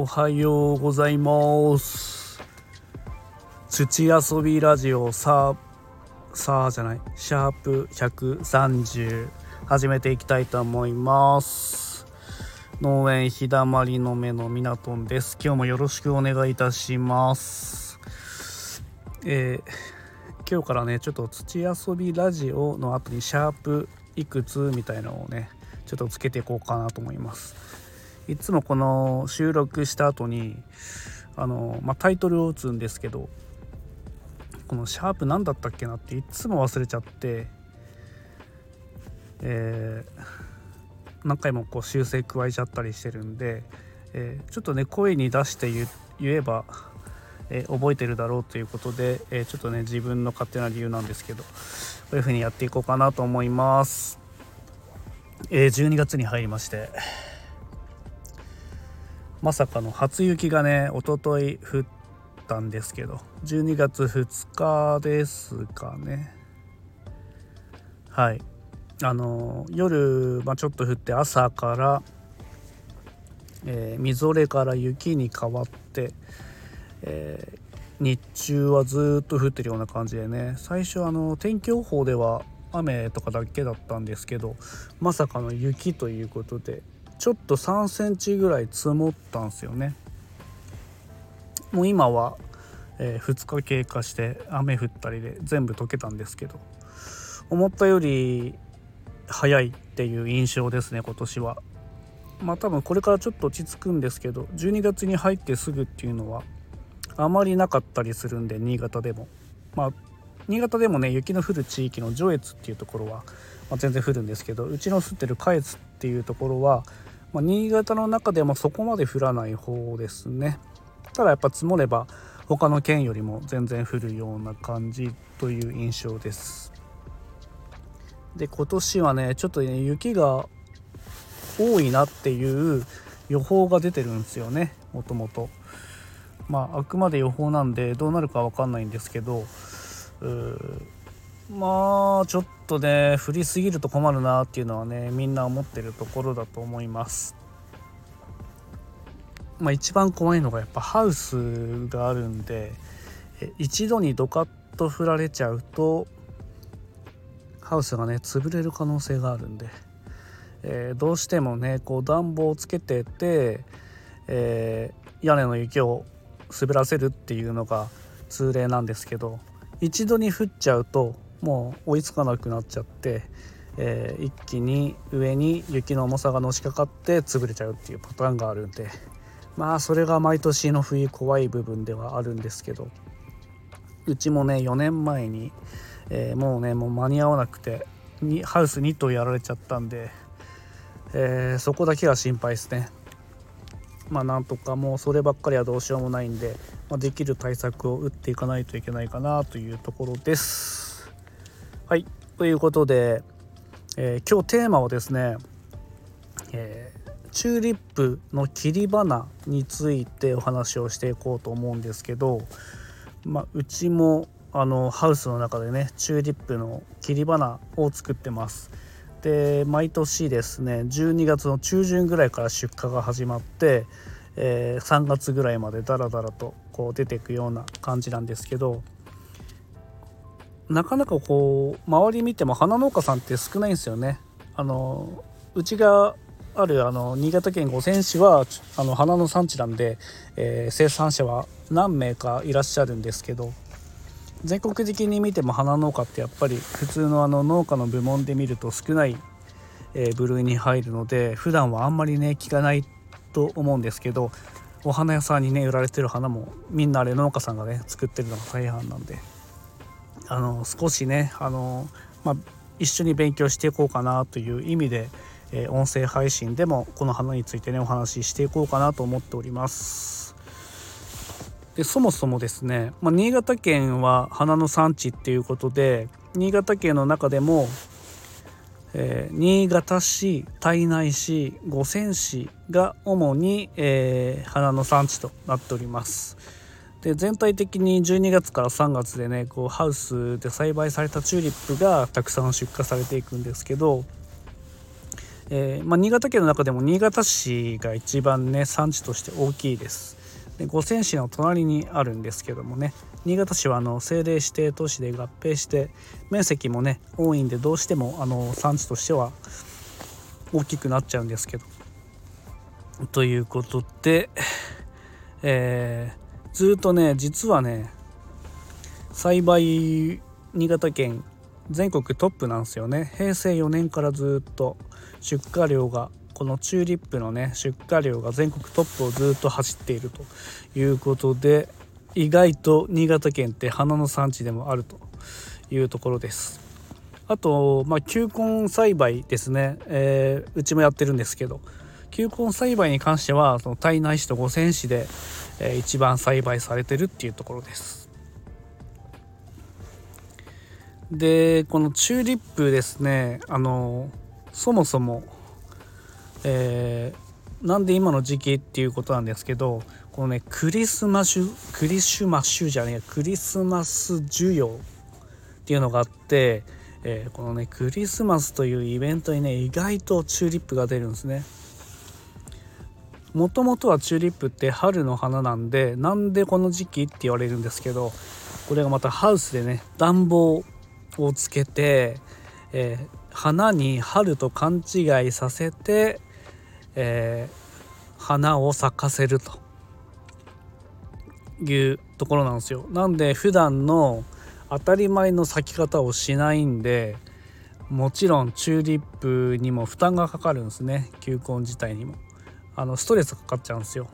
おはようございます。土遊びラジオ。さあさあじゃない。シャープ130始めていきたいと思います。農園日だまりの目のみなとんです。今日もよろしくお願いいたします。えー、今日からねちょっと土遊びラジオの後にシャープいくつみたいなのをねちょっとつけていこうかなと思います。いつもこの収録した後にあの、まあ、タイトルを打つんですけどこのシャープ何だったっけなっていつも忘れちゃってえ、何回もこう修正加えちゃったりしてるんで、え、ちょっとね声に出して言えば、え、覚えてるだろうということで、えちょっとね自分の勝手な理由なんですけどこういう風にやっていこうかなと思います。え12月に入りましてまさかの初雪がねおととい降ったんですけど12月2日ですかね。はい。あの夜、まあ、ちょっと降って朝から、えー、みぞれから雪に変わって、えー、日中はずっと降ってるような感じでね最初あの天気予報では雨とかだけだったんですけどまさかの雪ということでちょっと3センチぐらい積もったんすよね。もう今は、えー、2日経過して雨降ったりで全部溶けたんですけど。思ったより早いっていう印象ですね今年は。まあ多分これからちょっと落ち着くんですけど12月に入ってすぐっていうのはあまりなかったりするんで新潟でも。まあ新潟でもね雪の降る地域の上越っていうところは、まあ、全然降るんですけどうちの降ってる下越っっていうところはまあ、新潟の中でもそこまで降らない方ですね。ただやっぱ積もれば他の県よりも全然降るような感じという印象です。で今年はねちょっとね雪が多いなっていう予報が出てるんですよねもともと。まああくまで予報なんでどうなるか分かんないんですけどうーまあちょっとね降りすぎると困るなっていうのはねみんな思ってるところだと思います。まあ一番怖いのがやっぱハウスがあるんで一度にドカッと降られちゃうとハウスがね潰れる可能性があるんで、えー、どうしてもねこう暖房をつけてて、えー、屋根の雪を滑らせるっていうのが通例なんですけど一度に降っちゃうともう追いつかなくなっちゃって、えー、一気に上に雪の重さがのしかかって潰れちゃうっていうパターンがあるんでまあそれが毎年の冬怖い部分ではあるんですけどうちもね4年前に、えー、もうねもう間に合わなくてにハウス2頭やられちゃったんで、えー、そこだけが心配ですね。まあなんとかもうそればっかりはどうしようもないんで、まあ、できる対策を打っていかないといけないかなというところです。はいということで、えー、今日テーマはですね、えー、チューリップの切り花についてお話をしていこうと思うんですけど、まあ、うちもあのハウスの中でねチューリップの切り花を作ってます。で毎年ですね12月の中旬ぐらいから出荷が始まって、えー、3月ぐらいまでダラダラとこう出ていくような感じなんですけどなかなかこう周り見ても花農家さんって少ないんですよね。あのうちがあるあの新潟県五泉市はあの花の産地なんで、えー、生産者は何名かいらっしゃるんですけど全国的に見ても花農家ってやっぱり普通のあの農家の部門で見ると少ない、えー、部類に入るので普段はあんまりね聞かないと思うんですけどお花屋さんにね売られてる花もみんなあれ農家さんがね作ってるのが大半なんで。あの少しねあの、まあ、一緒に勉強していこうかなという意味で、えー、音声配信でもこの花についてねお話ししていこうかなと思っております。でそもそもですね、まあ、新潟県は花の産地っていうことで新潟県の中でも、えー、新潟市胎内市五泉市が主に、えー、花の産地となっております。で全体的に12月から3月でねこうハウスで栽培されたチューリップがたくさん出荷されていくんですけど、えー、まあ、新潟県の中でも新潟市が一番ね産地として大きいです。で五泉市の隣にあるんですけどもね新潟市はあの政令指定都市で合併して面積もね多いんでどうしてもあの産地としては大きくなっちゃうんですけど。ということで、えー、ずっとね実はね栽培新潟県全国トップなんですよね。平成4年からずっと出荷量がこのチューリップのね出荷量が全国トップをずっと走っているということで意外と新潟県って花の産地でもあるというところです。あとまあ球根栽培ですね、えー、うちもやってるんですけど球根栽培に関してはその胎内市と五泉市で、えー、一番栽培されてるっていうところですでこのチューリップですねあのそもそも、えー、なんで今の時期っていうことなんですけどこのねクリスマスクリスマスじゃねえクリスマス需要っていうのがあって、えー、このねクリスマスというイベントにね意外とチューリップが出るんですね。もともとはチューリップって春の花なんでなんでこの時期って言われるんですけどこれがまたハウスでね暖房をつけて、えー、花に春と勘違いさせて、えー、花を咲かせるというところなんですよ。なんで普段の当たり前の咲き方をしないんでもちろんチューリップにも負担がかかるんですね球根自体にもあのストレスかかっちゃうんですよ。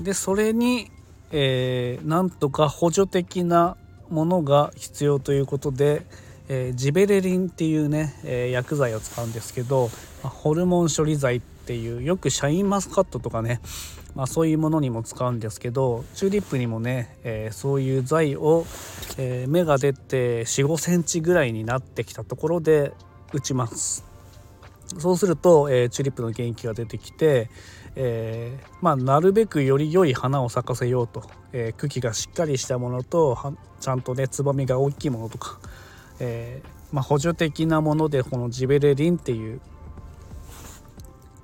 でそれに、えー、なんとか補助的なものが必要ということで、えー、ジベレリンっていうね、えー、薬剤を使うんですけどホルモン処理剤っていうよくシャインマスカットとかね、まあ、そういうものにも使うんですけどチューリップにもね、えー、そういう剤を、え芽が出て4 5センチぐらいになってきたところで打ちます。そうすると、えチューリップの元気が出てきて、えー、まあ、なるべくより良い花を咲かせようと、えー、茎がしっかりしたものとちゃんとねつぼみが大きいものとか、え、まあ、補助的なものでこのジベレリンっていう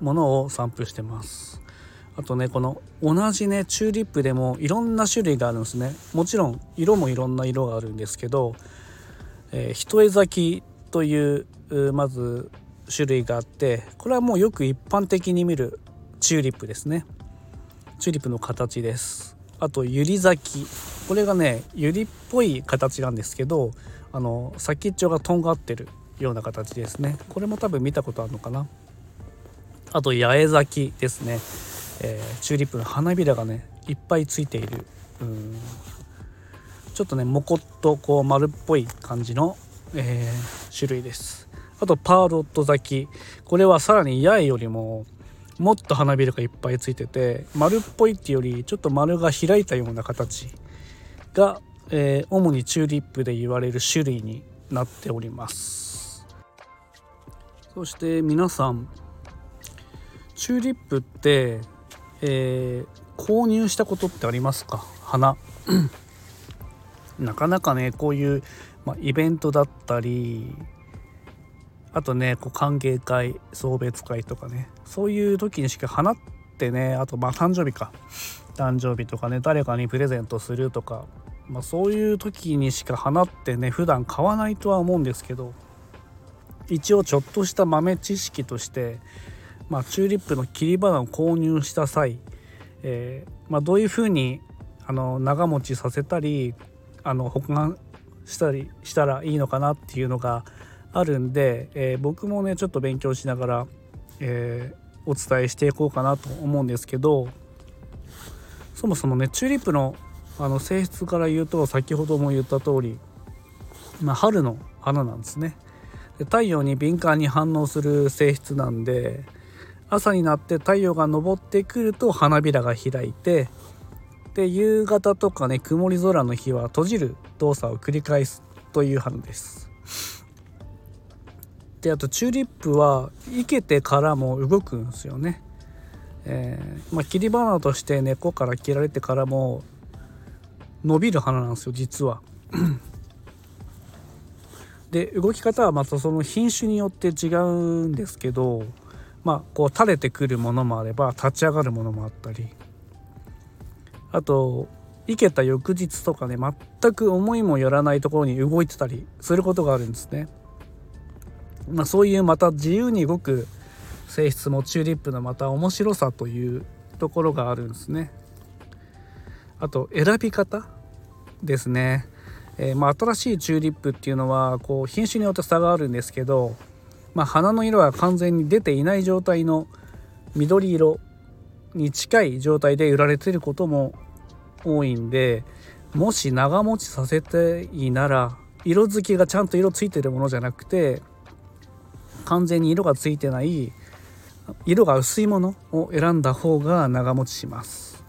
ものを散布してます。あとねこの同じねチューリップでもいろんな種類があるんですね。もちろん色もいろんな色があるんですけど、えー、一重咲きというまず種類があってこれはもうよく一般的に見るチューリップですね。チューリップの形です。あとユリ咲きこれがねユリっぽい形なんですけどあの先っちょがとんがってるような形ですね。これも多分見たことあるのかな。あと八重咲きですね、えー、チューリップの花びらがねいっぱいついている。うん。ちょっとねもこっとこう丸っぽい感じの、えー、種類です。あとパーロット咲き。これはさらに八重よりももっと花びらがいっぱいついてて丸っぽいっていうよりちょっと丸が開いたような形が、えー、主にチューリップで言われる種類になっております。そして皆さんチューリップって、えー、購入したことってありますか？花。なかなかねこういう、ま、イベントだったりあとねこう歓迎会送別会とかね。そういう時にしか花ってねあとまあ誕生日か。誕生日とかね誰かにプレゼントするとか、まあ、そういう時にしか花ってね普段買わないとは思うんですけど。一応ちょっとした豆知識として、まあ、チューリップの切り花を購入した際、えー、まあ、どういうふうにあの長持ちさせたりあの保管したりしたらいいのかなっていうのがあるんで、えー、僕もねちょっと勉強しながら、えー、お伝えしていこうかなと思うんですけどそもそもねチューリップのあの性質から言うと先ほども言った通り、まあ、春の花なんですね。で太陽に敏感に反応する性質なんで朝になって太陽が昇ってくると花びらが開いてで夕方とかね曇り空の日は閉じる動作を繰り返すという花です。であとチューリップは生けてからも動くんですよね。えー、まあ、切り花として根っこから切られてからも伸びる花なんですよ実は。で動き方はまたその品種によって違うんですけどまあこう垂れてくるものもあれば立ち上がるものもあったりあと生けた翌日とかね全く思いもよらないところに動いてたりすることがあるんですね。まあ、そういうまた自由に動く性質もチューリップのまた面白さというところがあるんですね。あと選び方ですね。えー、まあ、新しいチューリップっていうのはこう品種によって差があるんですけど、まあ、花の色は完全に出ていない状態の緑色に近い状態で売られてることも多いんでもし長持ちさせていいなら色づきがちゃんと色ついてるものじゃなくて完全に色がついてない色が薄いものを選んだ方が長持ちします。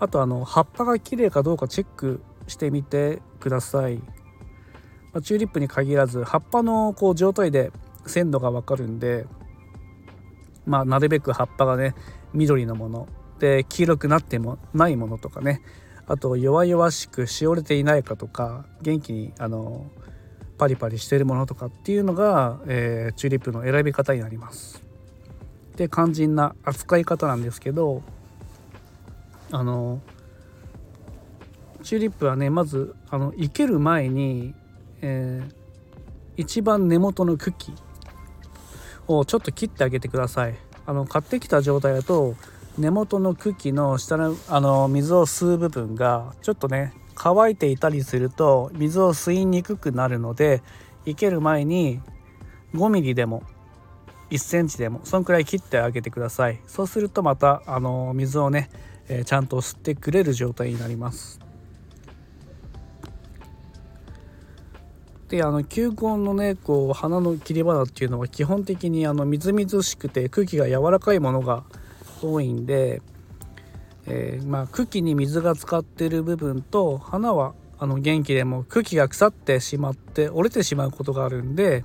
あとあの葉っぱが綺麗かどうかチェックしてみてください。チューリップに限らず葉っぱのこう状態で鮮度がわかるんでまあなるべく葉っぱがね緑のもので黄色くなってもないものとかねあと弱々しくしおれていないかとか元気にあのパリパリしてるものとかっていうのが、えー、チューリップの選び方になります。で肝心な扱い方なんですけどあのチューリップはねまずあの生ける前に、えー、一番根元の茎をちょっと切ってあげてください。あの買ってきた状態だと根元の茎の下のあの水を吸う部分がちょっとね乾いていたりすると水を吸いにくくなるので生ける前に 5mm でも1センチでもそんくらい切ってあげてください。そうするとまたあの水をね、えー、ちゃんと吸ってくれる状態になります。であの球根のねこう花の切り花っていうのは基本的にあのみずみずしくて空気が柔らかいものが多いんで、えー、まあ、茎に水が浸かっている部分と花はあの元気でも茎が腐ってしまって折れてしまうことがあるんで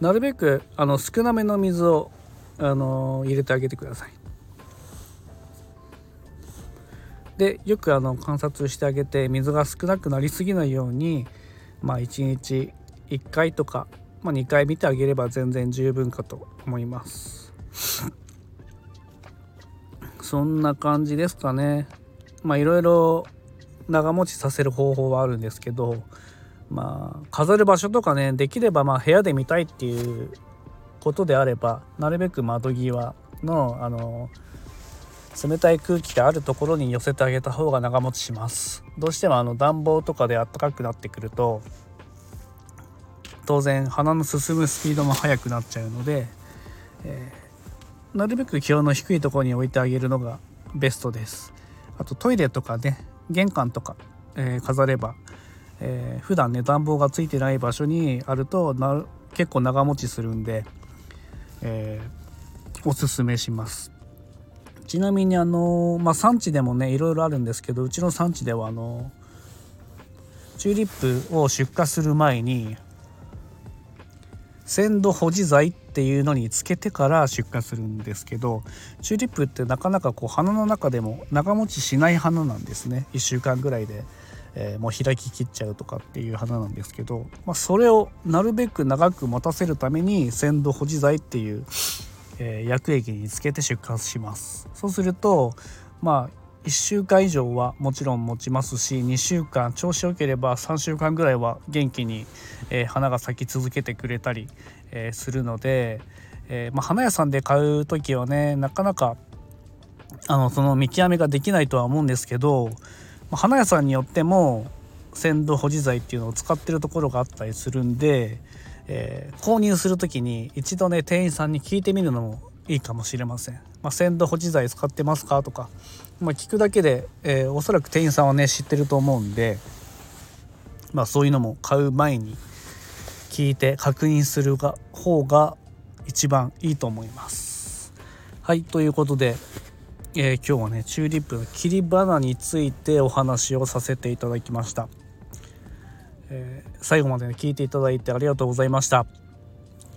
なるべくあの少なめの水をあの入れてあげてください。でよくあの観察してあげて水が少なくなりすぎないように、まあ、1日1回とか、まあ、2回見てあげれば全然十分かと思います。そんな感じですかね。まあいろいろ長持ちさせる方法はあるんですけどまあ飾る場所とかねできればまあ部屋で見たいっていうことであればなるべく窓際のあの冷たい空気があるところに寄せてあげた方が長持ちします。どうしてもあの暖房とかで暖かくなってくると当然鼻の進むスピードも速くなっちゃうので、えなるべく気温の低いところに置いてあげるのがベストです。あとトイレとかね玄関とか、えー、飾れば、えー、普段ね暖房がついてない場所にあるとな結構長持ちするんで、えー、おすすめします。ちなみにあのまあ、産地でもねいろいろあるんですけどうちの産地ではあのチューリップを出荷する前に鮮度保持剤っていうのにつけてから出荷するんですけどチューリップってなかなかこう花の中でも長持ちしない花なんですね。1週間ぐらいで、えー、もう開ききっちゃうとかっていう花なんですけど、まあ、それをなるべく長く持たせるために鮮度保持剤っていう、えー、薬液につけて出荷します。そうするとまあ1週間以上はもちろん持ちますし2週間調子よければ3週間ぐらいは元気に、えー、花が咲き続けてくれたり、えー、するので、えー、まあ、花屋さんで買う時はねなかなかあのその見極めができないとは思うんですけど、まあ、花屋さんによっても鮮度保持剤っていうのを使ってるところがあったりするんで、え購入する時に一度ね店員さんに聞いてみるのもいいかもしれません。まあ、鮮度保持剤使ってますかとか、まあ、聞くだけで、えー、おそらく店員さんはね知ってると思うんで、まあ、そういうのも買う前に聞いて確認するが方が一番いいと思います。はいということで、えー、今日はねチューリップの切り花についてお話をさせていただきました。えー、最後まで、ね、聞いていただいてありがとうございました。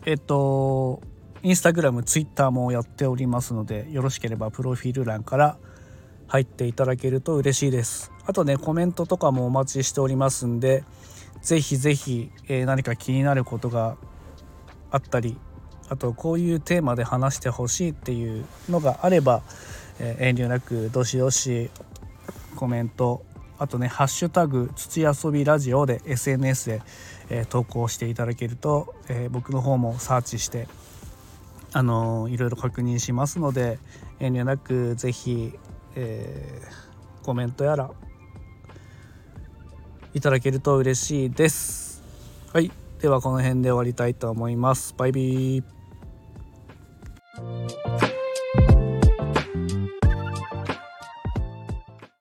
えっとインスタグラム、ツイッターもやっておりますので、よろしければプロフィール欄から入っていただけると嬉しいです。あとね、コメントとかもお待ちしておりますんで、ぜひぜひ、えー、何か気になることがあったりあとこういうテーマで話してほしいっていうのがあれば、えー、遠慮なくどしどしコメントあとね「ハッシュタグ土遊びラジオ」で SNS で、えー、投稿していただけると、えー、僕の方もサーチしてあのいろいろ確認しますので遠慮なく是非、えー、コメントやらいただけると嬉しいです。はい。ではこの辺で終わりたいと思います。バイビー。